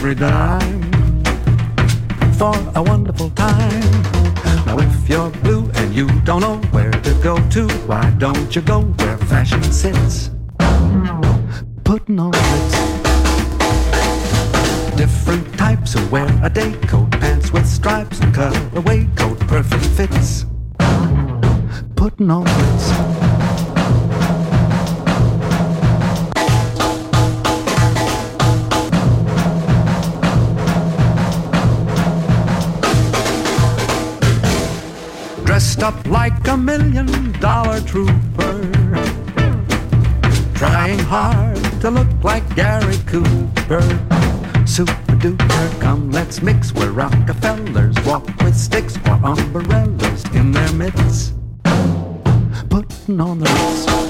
Every dime for a wonderful time. Now if you're blue and you don't know where to go to, why don't you go where fashion sits? Putting on ritz. Different types who wear a day coat, pants with stripes and cutaway coat, perfect fits. Putting on ritz. Dressed up like a million dollar trooper. Trying hard to look like Gary Cooper. Super duper, come let's mix where Rockefellers walk with sticks or umbrellas in their midst. Putting on the ritz.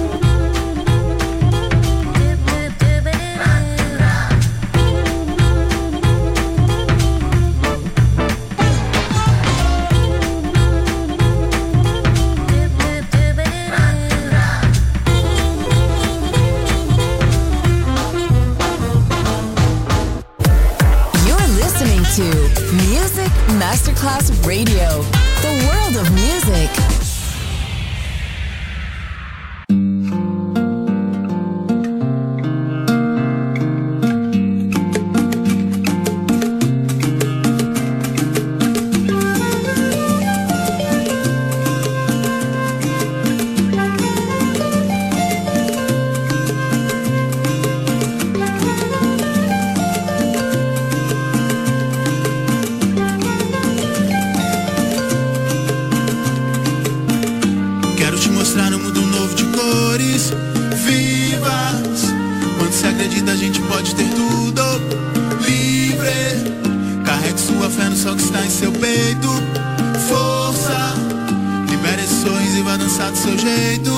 jeito.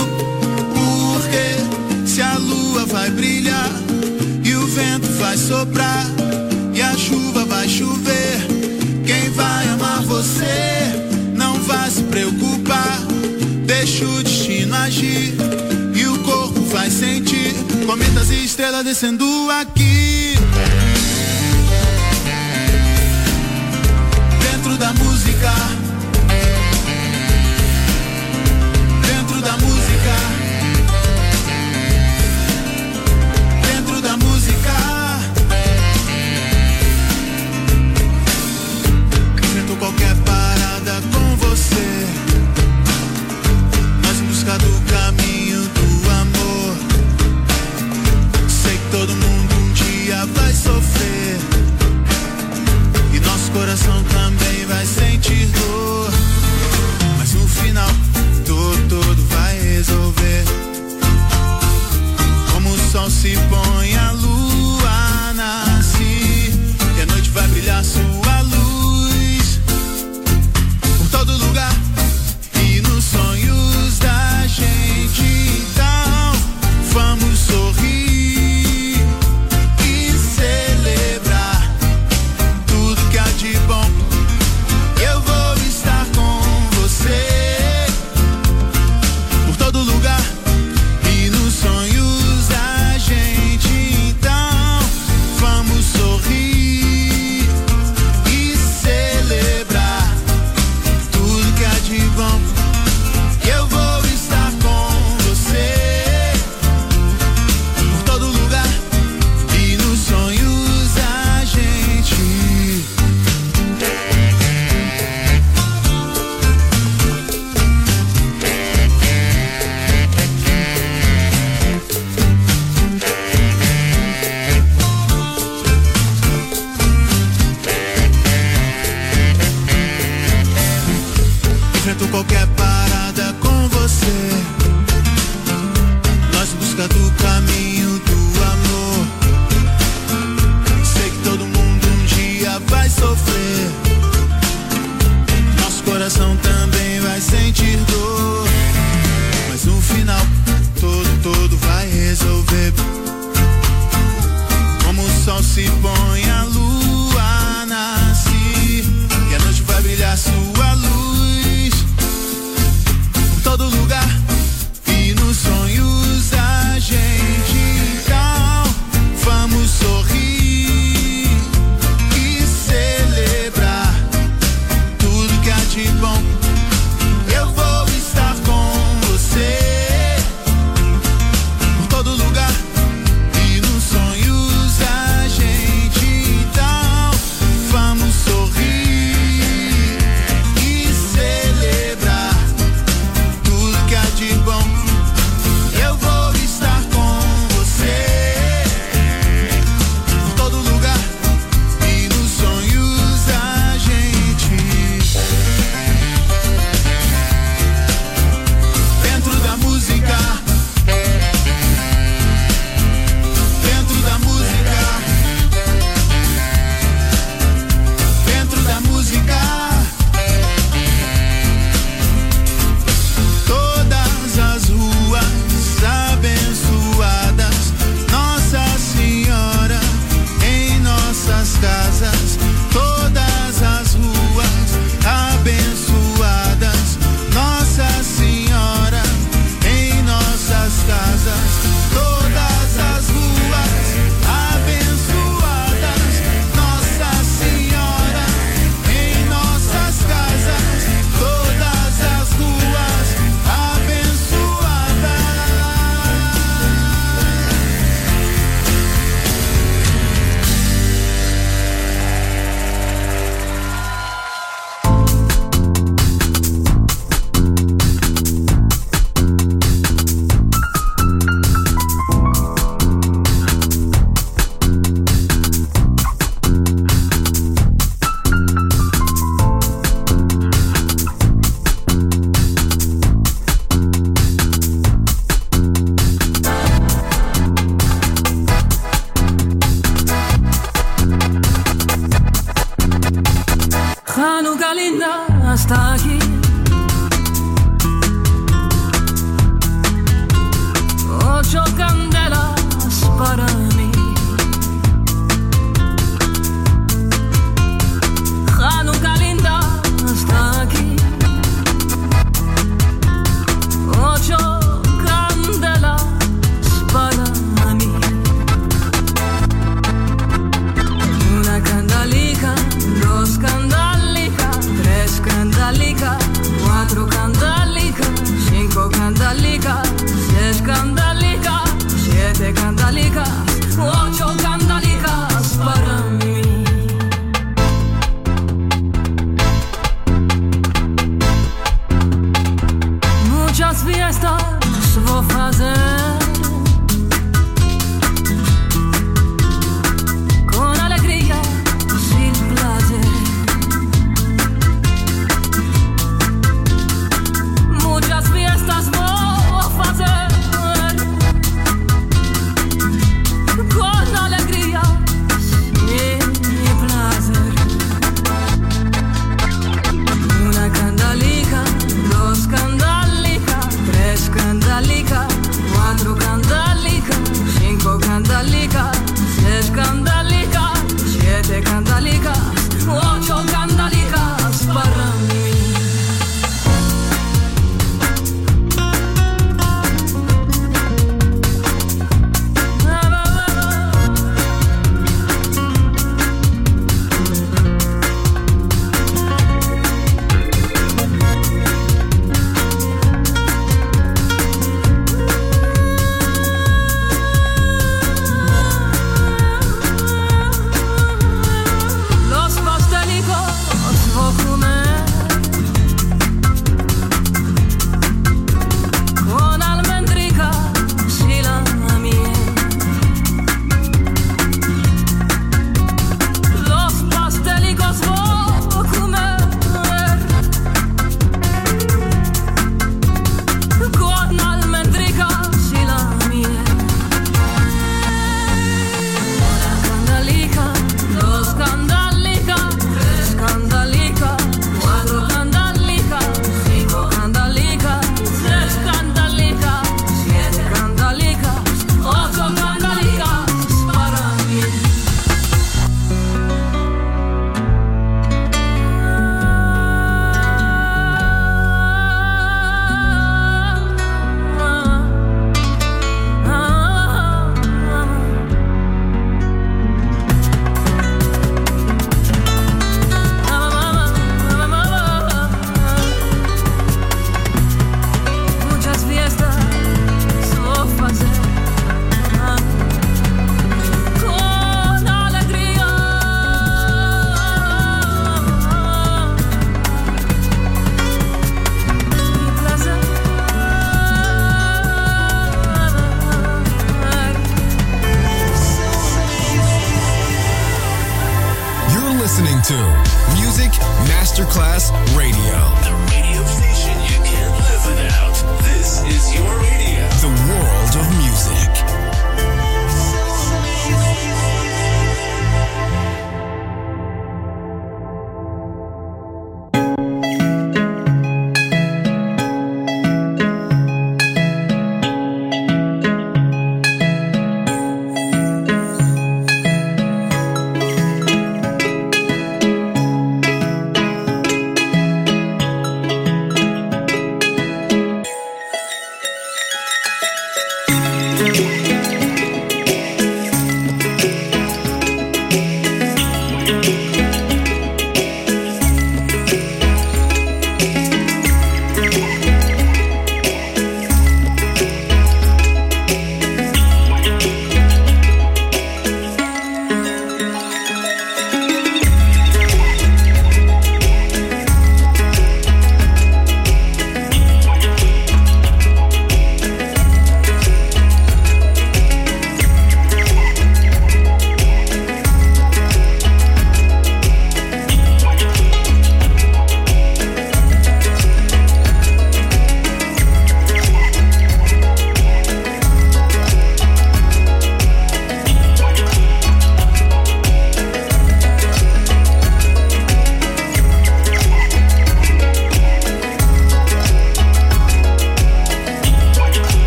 Porque se a lua vai brilhar, e o vento vai soprar, e a chuva vai chover, quem vai amar você não vai se preocupar. Deixa o destino agir e o corpo vai sentir. Cometas e estrelas descendo aqui. Dentro da música.